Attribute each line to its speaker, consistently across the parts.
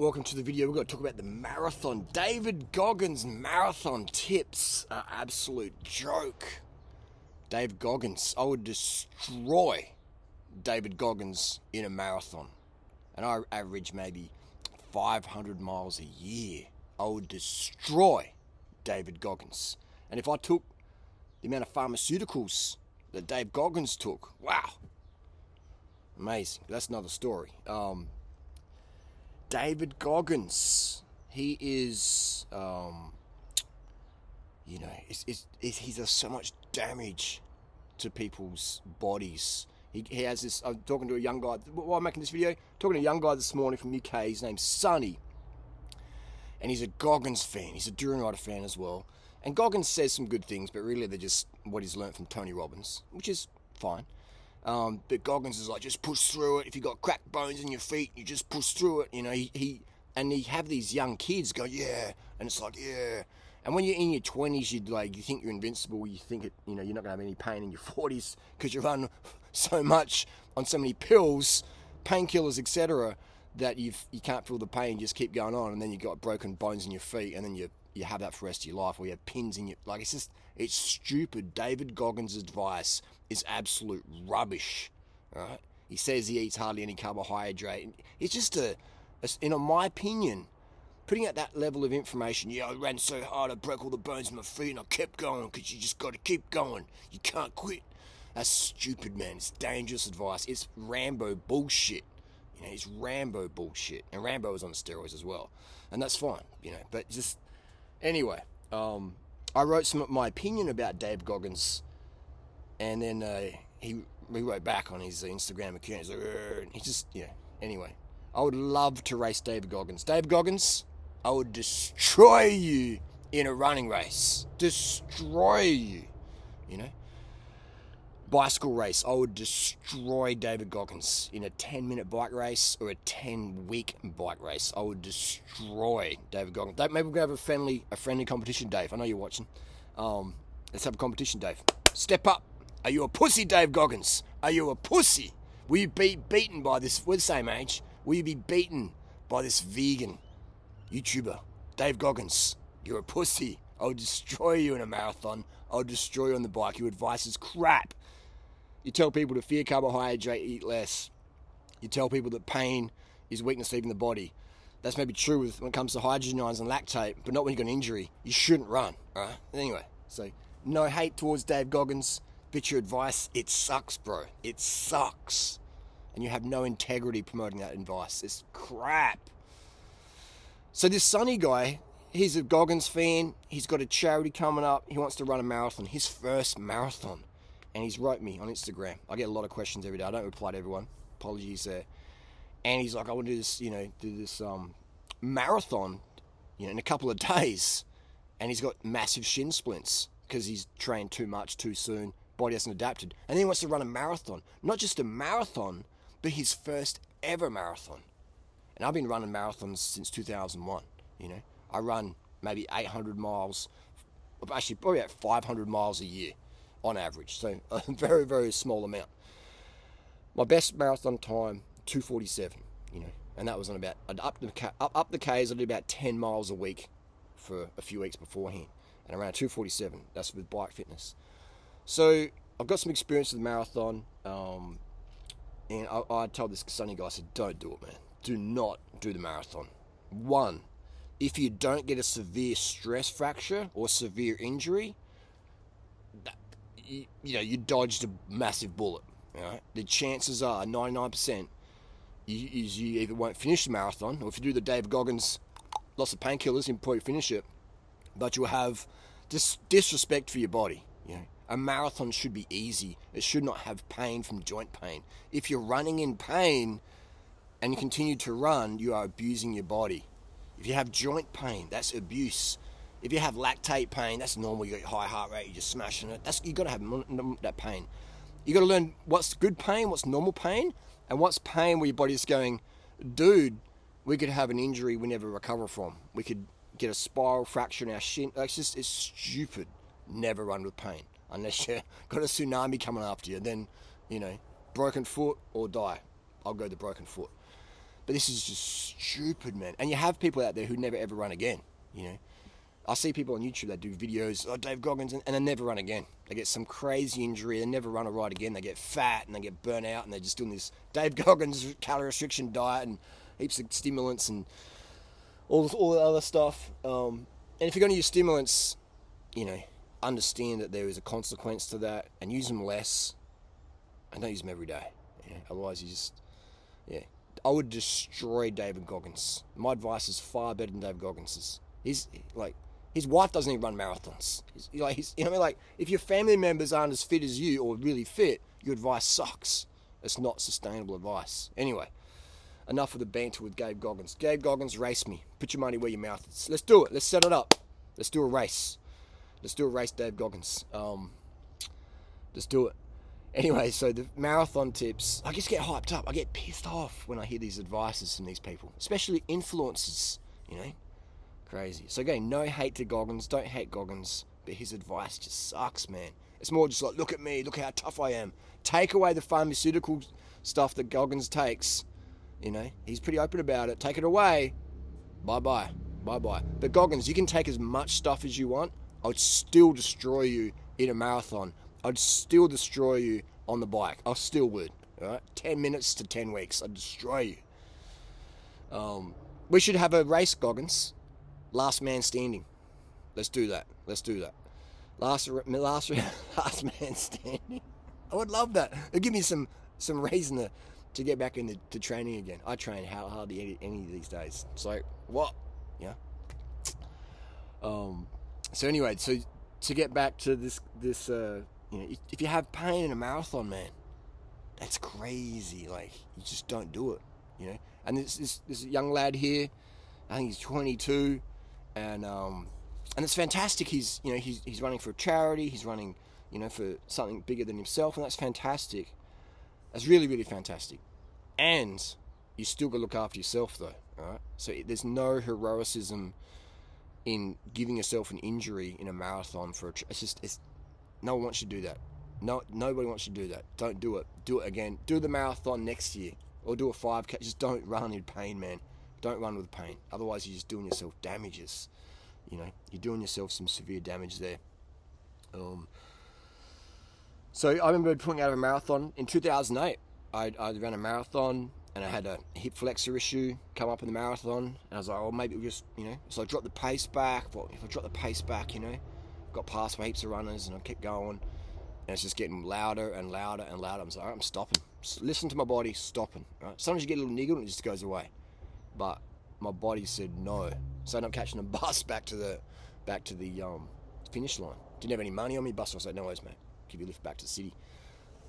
Speaker 1: welcome to the video. We're going to talk about the marathon. David Goggins' marathon tips are absolute joke. Dave Goggins, I would destroy David Goggins in a marathon. And I average maybe 500 miles a year. I would destroy David Goggins. And if I took the amount of pharmaceuticals that Dave Goggins took, wow, amazing. That's another story. Um, David Goggins. He is, um, you know, it's, it's, it's, he does so much damage to people's bodies. He, he has this. I'm talking to a young guy while I'm making this video. Talking to a young guy this morning from UK. His name's Sonny, and he's a Goggins fan. He's a Durian fan as well. And Goggins says some good things, but really they're just what he's learned from Tony Robbins, which is fine. Um, but Goggins is like, just push through it. If you got cracked bones in your feet, you just push through it. You know, he, he and he have these young kids go, yeah, and it's like, yeah. And when you're in your twenties, you'd like you think you're invincible. You think it, you know, you're not gonna have any pain in your forties because you run so much on so many pills, painkillers, etc. That you you can't feel the pain. Just keep going on, and then you got broken bones in your feet, and then you you have that for the rest of your life, or you have pins in your like. It's just it's stupid. David Goggins' advice is absolute rubbish. Right? He says he eats hardly any carbohydrate. It's just a, a in my opinion, putting out that level of information. Yeah, I ran so hard, I broke all the bones in my feet, and I kept going because you just got to keep going. You can't quit. That's stupid, man. It's dangerous advice. It's Rambo bullshit. You know, it's Rambo bullshit. And Rambo is on steroids as well. And that's fine, you know. But just Anyway, um, I wrote some of my opinion about Dave Goggins, and then uh, he he wrote back on his Instagram account. He's like, he just yeah. Anyway, I would love to race Dave Goggins. Dave Goggins, I would destroy you in a running race. Destroy you. You know bicycle race, I would destroy David Goggins in a 10 minute bike race or a 10 week bike race. I would destroy David Goggins. Maybe going to have a friendly, a friendly competition, Dave. I know you're watching. Um, let's have a competition, Dave. Step up. Are you a pussy, Dave Goggins? Are you a pussy? Will you be beaten by this? We're the same age. Will you be beaten by this vegan YouTuber, Dave Goggins? You're a pussy. I'll destroy you in a marathon. I'll destroy you on the bike. Your advice is crap. You tell people to fear carbohydrate, eat less. You tell people that pain is weakness leaving the body. That's maybe true with, when it comes to hydrogen ions and lactate, but not when you've got an injury. You shouldn't run, alright? Anyway, so no hate towards Dave Goggins, but your advice, it sucks, bro. It sucks. And you have no integrity promoting that advice. It's crap. So this Sonny guy, he's a Goggins fan. He's got a charity coming up. He wants to run a marathon, his first marathon and he's wrote me on Instagram. I get a lot of questions every day. I don't reply to everyone. Apologies there. And he's like, I want to do this, you know, do this um, marathon, you know, in a couple of days. And he's got massive shin splints because he's trained too much too soon. Body hasn't adapted. And then he wants to run a marathon. Not just a marathon, but his first ever marathon. And I've been running marathons since 2001. You know, I run maybe 800 miles, actually probably about 500 miles a year on average, so a very, very small amount. My best marathon time, 247, you know, and that was on about, up the, up, up the Ks, I did about 10 miles a week for a few weeks beforehand, and around 247, that's with bike fitness. So I've got some experience with the marathon, um, and I, I told this Sonny guy, I said, don't do it, man. Do not do the marathon. One, if you don't get a severe stress fracture or severe injury, you, you know, you dodged a massive bullet. Right? The chances are 99% you, you either won't finish the marathon, or if you do the Dave Goggins lots of painkillers, you probably finish it, but you'll have dis- disrespect for your body. You know, a marathon should be easy. It should not have pain from joint pain. If you're running in pain and you continue to run, you are abusing your body. If you have joint pain, that's abuse. If you have lactate pain, that's normal. You got high heart rate, you're just smashing it. That's you got to have that pain. You got to learn what's good pain, what's normal pain, and what's pain where your body's going, dude. We could have an injury we never recover from. We could get a spiral fracture in our shin. It's just it's stupid. Never run with pain unless you got a tsunami coming after you. Then, you know, broken foot or die. I'll go the broken foot. But this is just stupid, man. And you have people out there who never ever run again. You know, I see people on YouTube that do videos, oh Dave Goggins, and, and they never run again. They get some crazy injury, they never run a ride again. They get fat and they get burnt out, and they're just doing this Dave Goggins calorie restriction diet and heaps of stimulants and all all the other stuff. Um, and if you're going to use stimulants, you know, understand that there is a consequence to that, and use them less, and don't use them every day. Otherwise, you just yeah. I would destroy David Goggins. My advice is far better than David Goggins's. He's like his wife doesn't even run marathons. He's, like he's, you know, I mean, like if your family members aren't as fit as you or really fit, your advice sucks. It's not sustainable advice. Anyway, enough of the banter with Dave Goggins. Dave Goggins, race me. Put your money where your mouth is. Let's do it. Let's set it up. Let's do a race. Let's do a race, Dave Goggins. Um, let's do it. Anyway, so the marathon tips, I just get hyped up. I get pissed off when I hear these advices from these people, especially influencers, you know? Crazy. So again, no hate to Goggins. Don't hate Goggins, but his advice just sucks, man. It's more just like, look at me, look how tough I am. Take away the pharmaceutical stuff that Goggins takes. You know, he's pretty open about it. Take it away. Bye bye. Bye bye. But Goggins, you can take as much stuff as you want. I would still destroy you in a marathon. I'd still destroy you on the bike. I still would. All right, ten minutes to ten weeks, I'd destroy you. Um, we should have a race, Goggins. Last man standing. Let's do that. Let's do that. Last, last, last man standing. I would love that. It'd give me some some reason to, to get back into to training again. I train how hardly any, any of these days. So what? Yeah. Um. So anyway, so to get back to this this uh you know if you have pain in a marathon, man, that's crazy. Like you just don't do it. You know. And this this, this young lad here, I think he's 22, and um, and it's fantastic. He's you know he's he's running for a charity. He's running you know for something bigger than himself, and that's fantastic. That's really really fantastic. And you still got to look after yourself though. All right. So there's no heroicism in giving yourself an injury in a marathon for a. It's just it's no one wants you to do that. No, nobody wants you to do that. Don't do it. Do it again. Do the marathon next year, or do a five k. Just don't run in pain, man. Don't run with pain. Otherwise, you're just doing yourself damages. You know, you're doing yourself some severe damage there. Um, so I remember putting out of a marathon in 2008. I, I ran a marathon and I had a hip flexor issue come up in the marathon. And I was like, oh, maybe we'll just, you know, so I dropped the pace back. If I drop the pace back, you know, got past my heaps of runners and I kept going. And it's just getting louder and louder and louder. I'm like, I'm stopping. Just listen to my body, stopping. Right? Sometimes you get a little niggle and it just goes away. But my body said no. So I ended up catching a bus back to the back to the um, finish line. Didn't have any money on me. Bus. I said, no worries, mate. Give you a lift back to the city.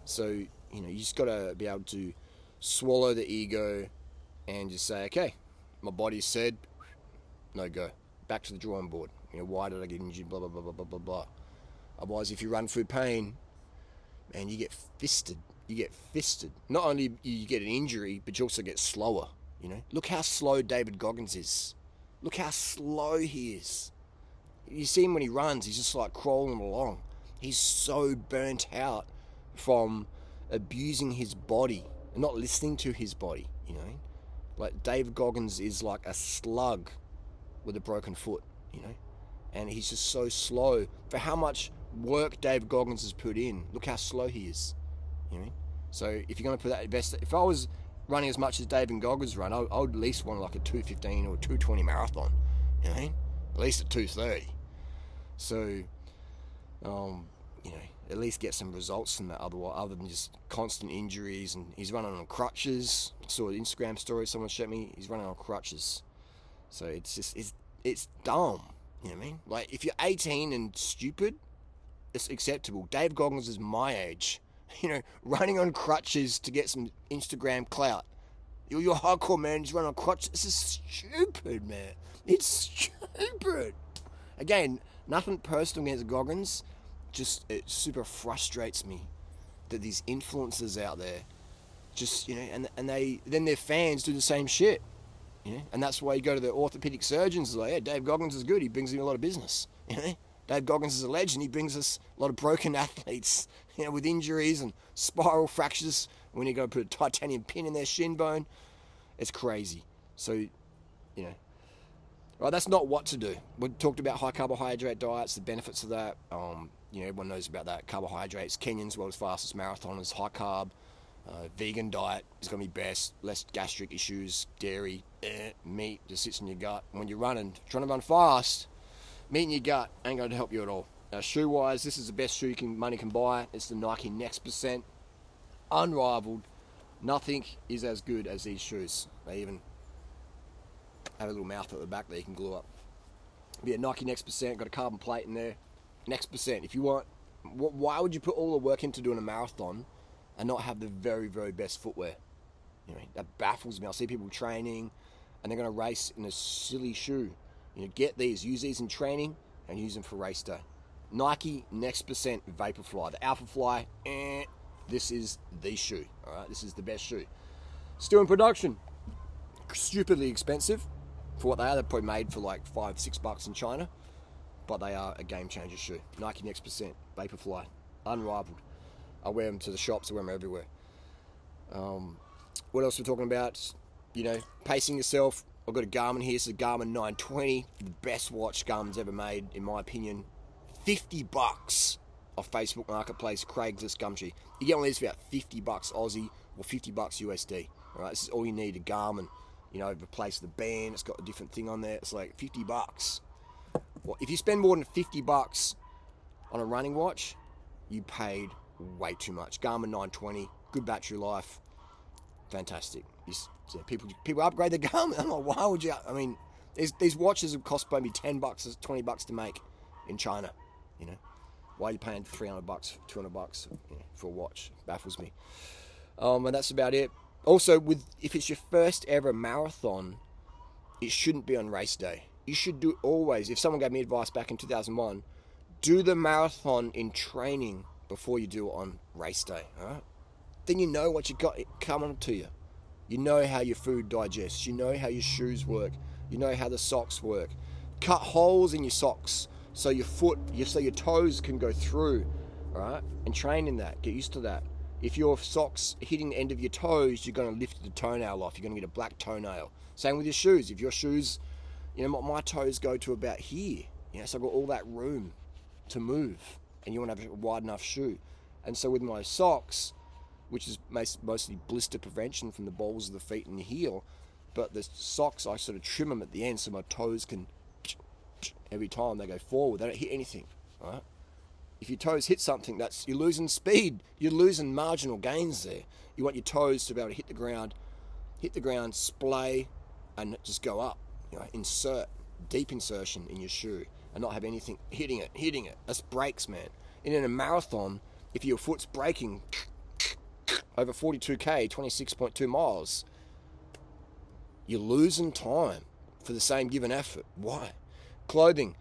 Speaker 1: So you know, you just got to be able to swallow the ego and just say, okay, my body said no go. Back to the drawing board. You know, why did I get injured? Blah blah blah blah blah blah blah. Otherwise, if you run through pain, man, you get fisted. You get fisted. Not only you get an injury, but you also get slower. You know, look how slow David Goggins is. Look how slow he is. You see him when he runs, he's just like crawling along. He's so burnt out from abusing his body and not listening to his body, you know. Like David Goggins is like a slug with a broken foot, you know. And he's just so slow. For how much work David Goggins has put in, look how slow he is. You know? So if you're gonna put that invest if I was running as much as David Goggins run, I, I would at least want like a 215 or 220 marathon. You know, at least a 230. So, um, you know, at least get some results from that. Otherwise, other than just constant injuries, and he's running on crutches. I saw an Instagram story someone showed me. He's running on crutches. So it's just it's it's dumb. You know what I mean? Like if you're 18 and stupid, it's acceptable. Dave Goggins is my age. You know, running on crutches to get some Instagram clout. You're, you're hardcore, man. Just run on crutches. This is stupid, man. It's stupid. Again, nothing personal against Goggins. Just it super frustrates me that these influencers out there, just you know, and and they then their fans do the same shit. You know, and that's why you go to the orthopedic surgeons. Like, yeah, Dave Goggins is good. He brings in a lot of business. You know, Dave Goggins is a legend. He brings us a lot of broken athletes, you know, with injuries and spiral fractures when you go put a titanium pin in their shin bone. It's crazy. So, you know, right, that's not what to do. We talked about high carbohydrate diets, the benefits of that. Um, you know, everyone knows about that. Carbohydrates. Kenyans, world's fastest marathoners, high carb. Uh, vegan diet is going to be best. Less gastric issues, dairy, eh, meat just sits in your gut. When you're running, trying to run fast, meat in your gut ain't going to help you at all. Now, shoe wise, this is the best shoe you can, money can buy. It's the Nike Next Percent. Unrivaled. Nothing is as good as these shoes. They even have a little mouth at the back that you can glue up. Yeah, Nike Next Percent, got a carbon plate in there. Next Percent. If you want, why would you put all the work into doing a marathon and not have the very, very best footwear? You know, that baffles me. I see people training and they're going to race in a silly shoe. You know, get these, use these in training and use them for race day. Nike Next Percent Vaporfly. The Alpha Fly, eh, this is the shoe. All right, this is the best shoe. Still in production. Stupidly expensive for what they are. They're probably made for like five, six bucks in China, but they are a game changer shoe. Nike Next Percent Vaporfly, unrivaled. I wear them to the shops. I wear them everywhere. Um, what else we're talking about? You know, pacing yourself. I've got a Garmin here. It's a Garmin 920, the best watch Garmin's ever made, in my opinion. 50 bucks off Facebook Marketplace, Craigslist, Gumtree. You get one of these for about 50 bucks Aussie or 50 bucks USD. All right, this is all you need. A Garmin, you know, replace the band. It's got a different thing on there. It's like 50 bucks. Well, if you spend more than 50 bucks on a running watch, you paid way too much. Garmin 920, good battery life, fantastic. You, people people upgrade the Garmin. I'm like, why would you? I mean, these, these watches have cost maybe 10 bucks, 20 bucks to make in China. You know, why are you paying 300 bucks, 200 bucks you know, for a watch? Baffles me. Um, and that's about it. Also, with if it's your first ever marathon, it shouldn't be on race day. You should do always. If someone gave me advice back in 2001, do the marathon in training before you do it on race day. All right? Then you know what you got coming to you. You know how your food digests. You know how your shoes work. You know how the socks work. Cut holes in your socks so your foot, so your toes can go through, right? And train in that. Get used to that. If your socks hitting the end of your toes, you're going to lift the toenail off. You're going to get a black toenail. Same with your shoes. If your shoes, you know, my toes go to about here. You know, so I've got all that room to move, and you want to have a wide enough shoe. And so with my socks, which is mostly blister prevention from the balls of the feet and the heel, but the socks I sort of trim them at the end so my toes can every time they go forward. They don't hit anything, right? If your toes hit something, that's you're losing speed. You're losing marginal gains there. You want your toes to be able to hit the ground, hit the ground, splay, and just go up. You know, insert deep insertion in your shoe and not have anything hitting it, hitting it. That's breaks, man. And in a marathon, if your foot's breaking over 42k, 26.2 miles, you're losing time for the same given effort. Why? Clothing.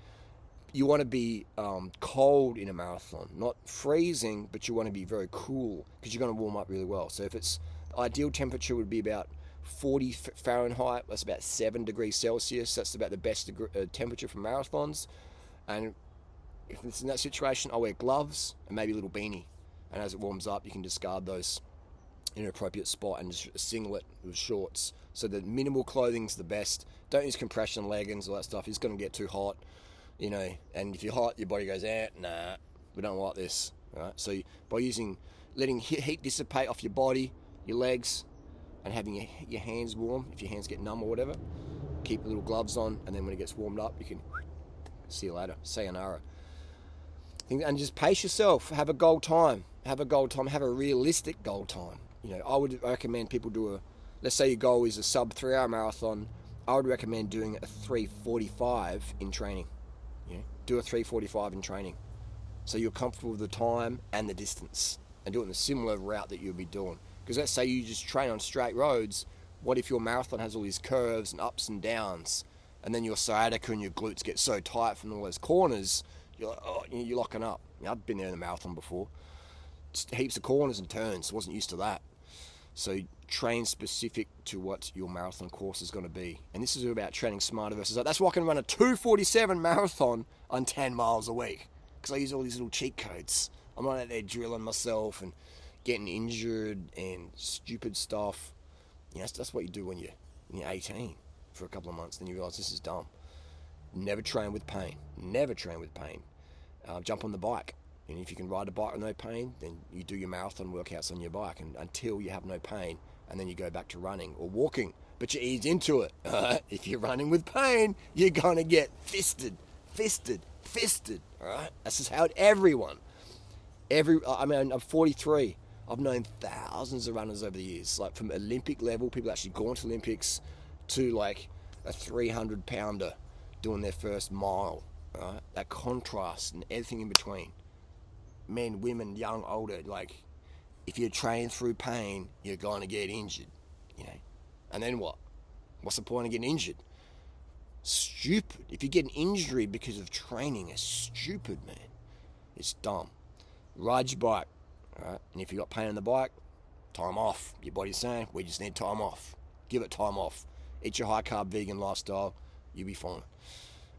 Speaker 1: You want to be um, cold in a marathon, not freezing, but you want to be very cool because you're going to warm up really well. So if it's ideal temperature would be about 40 Fahrenheit, that's about 7 degrees Celsius. That's about the best degree, uh, temperature for marathons. And if it's in that situation, I'll wear gloves and maybe a little beanie. And as it warms up, you can discard those in an appropriate spot and just a singlet with shorts. So the minimal clothing's the best. Don't use compression leggings, all that stuff. It's going to get too hot, you know. And if you're hot, your body goes, eh, nah, we don't like this. Right? So by using, letting heat dissipate off your body, your legs, and having your, your hands warm, if your hands get numb or whatever, keep little gloves on, and then when it gets warmed up, you can see you later. Sayonara. And just pace yourself. Have a goal time. Have a goal time. Have a realistic goal time. You know, I would recommend people do a let's say your goal is a sub three hour marathon, I would recommend doing a 345 in training. You know, do a 345 in training. So you're comfortable with the time and the distance and do it in a similar route that you'll be doing. Because let's say you just train on straight roads, what if your marathon has all these curves and ups and downs and then your sciatica and your glutes get so tight from all those corners, you're like, oh, you're locking up. I've been there in a marathon before. Heaps of corners and turns. Wasn't used to that. So train specific to what your marathon course is going to be. And this is about training smarter versus that. That's why I can run a 247 marathon on 10 miles a week because I use all these little cheat codes. I'm not out there drilling myself and getting injured and stupid stuff. You know, that's, that's what you do when you and you're 18 for a couple of months, then you realise this is dumb. Never train with pain. Never train with pain. Uh, jump on the bike. And if you can ride a bike with no pain, then you do your marathon workouts on your bike and, until you have no pain, and then you go back to running or walking. But you ease into it. if you're running with pain, you're gonna get fisted, fisted, fisted. All right, that's just how everyone. Every I mean, I'm 43. I've known thousands of runners over the years, like from Olympic level, people actually gone to Olympics, to like a 300 pounder doing their first mile. Right? That contrast and everything in between. Men, women, young, older. Like, if you train through pain, you're going to get injured. You know, and then what? What's the point of getting injured? Stupid. If you get an injury because of training, it's stupid, man. It's dumb. Ride your bike, right? And if you got pain on the bike, time off. Your body's saying we just need time off. Give it time off. Eat your high carb vegan lifestyle. You'll be fine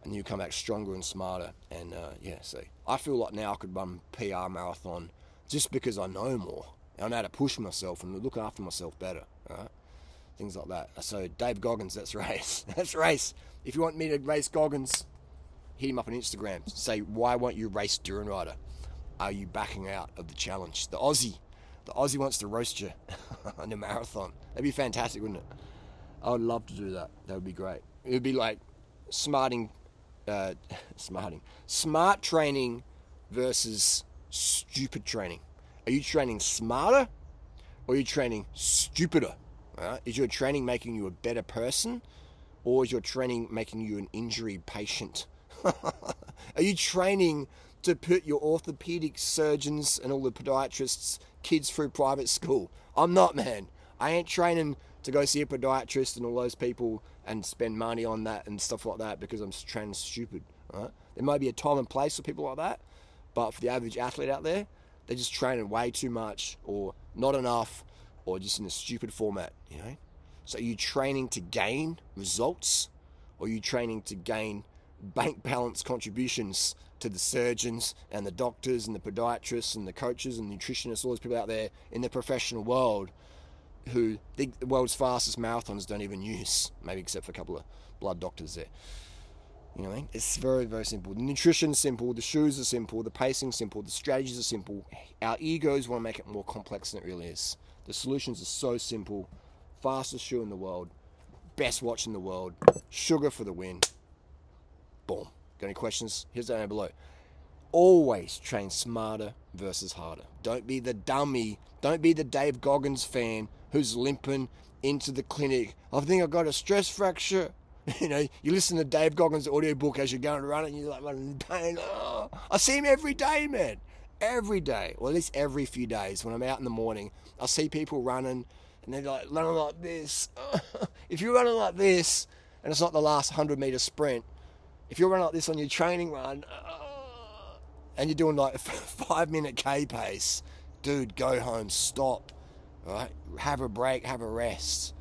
Speaker 1: and you come back stronger and smarter. And uh, yeah, see, I feel like now I could run PR marathon just because I know more. I know how to push myself and look after myself better. Right? Things like that. So Dave Goggins, that's race. that's race. If you want me to race Goggins, hit him up on Instagram. Say why won't you race Durianrider? Are you backing out of the challenge? The Aussie, the Aussie wants to roast you on a marathon. That'd be fantastic, wouldn't it? I would love to do that. That would be great. It would be like smarting uh, smarting, smart training versus stupid training. Are you training smarter or are you training stupider? Is your training making you a better person or is your training making you an injury patient? are you training to put your orthopedic surgeons and all the podiatrists kids through private school? I'm not, man. I ain't training to go see a podiatrist and all those people and spend money on that and stuff like that because I'm trans stupid. Right? There might be a time and place for people like that, but for the average athlete out there, they're just training way too much or not enough or just in a stupid format, you know? So are you training to gain results or are you training to gain bank balance contributions to the surgeons and the doctors and the podiatrists and the coaches and nutritionists, all those people out there in the professional world who think the world's fastest marathons don't even use, maybe except for a couple of blood doctors there. You know what I mean? It's very, very simple. The nutrition's simple, the shoes are simple, the pacing's simple, the strategies are simple. Our egos want to make it more complex than it really is. The solutions are so simple. Fastest shoe in the world, best watch in the world, sugar for the win. Boom. Got any questions? Here's the down below. Always train smarter versus harder. Don't be the dummy. Don't be the Dave Goggins fan who's limping into the clinic. I think I got a stress fracture. You know, you listen to Dave Goggins' audiobook as you're going to run and you're like running in pain. Oh, I see him every day, man. Every day, or at least every few days when I'm out in the morning, I see people running and they're like running like this. if you're running like this, and it's not the last 100 meter sprint, if you're running like this on your training run, and you're doing like a five minute K pace, dude, go home, stop right? Have a break, have a rest.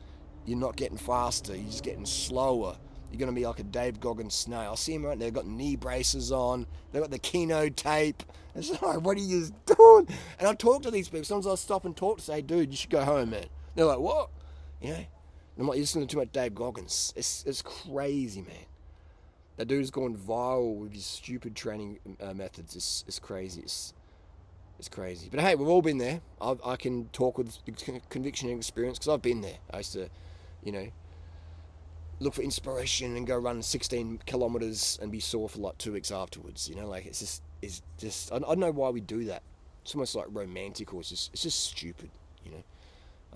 Speaker 1: You're not getting faster, you're just getting slower. You're going to be like a Dave Goggins snail. I see him right there, got knee braces on, they've got the Keno tape. It's like, what are you doing? And I talk to these people. Sometimes I stop and talk to say, dude, you should go home, man. They're like, what? You know? I'm like, you're listening to too much Dave Goggins. It's, it's crazy, man. That dude's gone viral with his stupid training uh, methods. It's, it's crazy. It's, it's crazy. But hey, we've all been there. i i can talk with conviction and experience because I've been there. I used to, you know, look for inspiration and go run 16 kilometers and be sore for like two weeks afterwards. You know, like it's just, it's just, I, I don't know why we do that. It's almost like romantic or it's just, it's just stupid, you know.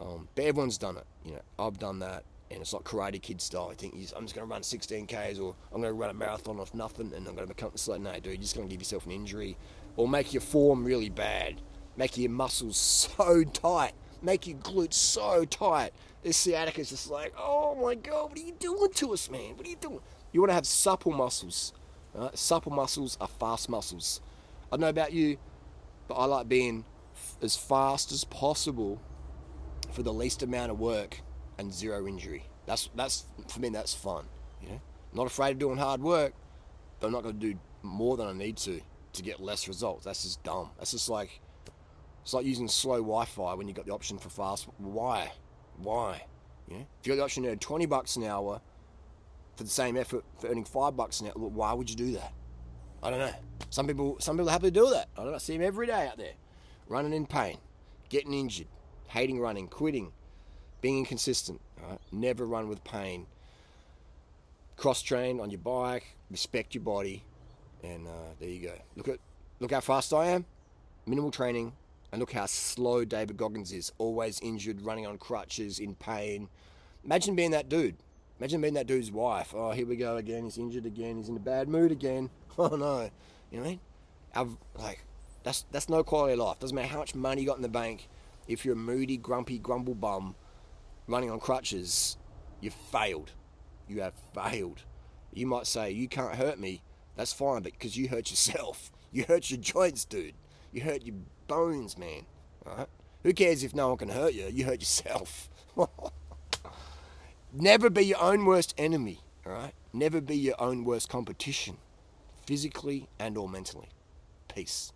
Speaker 1: Um, but everyone's done it. You know, I've done that. And it's like Karate Kid style. I think I'm just going to run 16 Ks or I'm going to run a marathon off nothing and I'm going to become. It's like, no, dude, you're just going to give yourself an injury or make your form really bad, make your muscles so tight, make your glutes so tight. This sciatica is just like, oh my god, what are you doing to us, man? What are you doing? You want to have supple muscles. Right? Supple muscles are fast muscles. I don't know about you, but I like being f- as fast as possible for the least amount of work and zero injury. That's that's for me. That's fun. You know, I'm not afraid of doing hard work, but I'm not going to do more than I need to to get less results. That's just dumb. That's just like it's like using slow Wi-Fi when you got the option for fast. Why? Why? Yeah? If you got the option to earn 20 bucks an hour for the same effort for earning five bucks an hour, why would you do that? I don't know. Some people, some people are happy to do that. I don't know. I see them every day out there, running in pain, getting injured, hating running, quitting, being inconsistent. Right? Never run with pain. Cross train on your bike. Respect your body, and uh, there you go. Look at look how fast I am. Minimal training, and look how slow David Goggins is. Always injured, running on crutches, in pain. Imagine being that dude. Imagine being that dude's wife. Oh, here we go again. He's injured again. He's in a bad mood again. Oh no. You know what I mean? I've, like, that's that's no quality of life. Doesn't matter how much money you got in the bank. If you're a moody, grumpy, grumble bum running on crutches, you've failed. You have failed. You might say, you can't hurt me. That's fine, but because you hurt yourself. You hurt your joints, dude. You hurt your bones, man. Right? Who cares if no one can hurt you? You hurt yourself. Never be your own worst enemy, all right? Never be your own worst competition, physically and or mentally. Peace.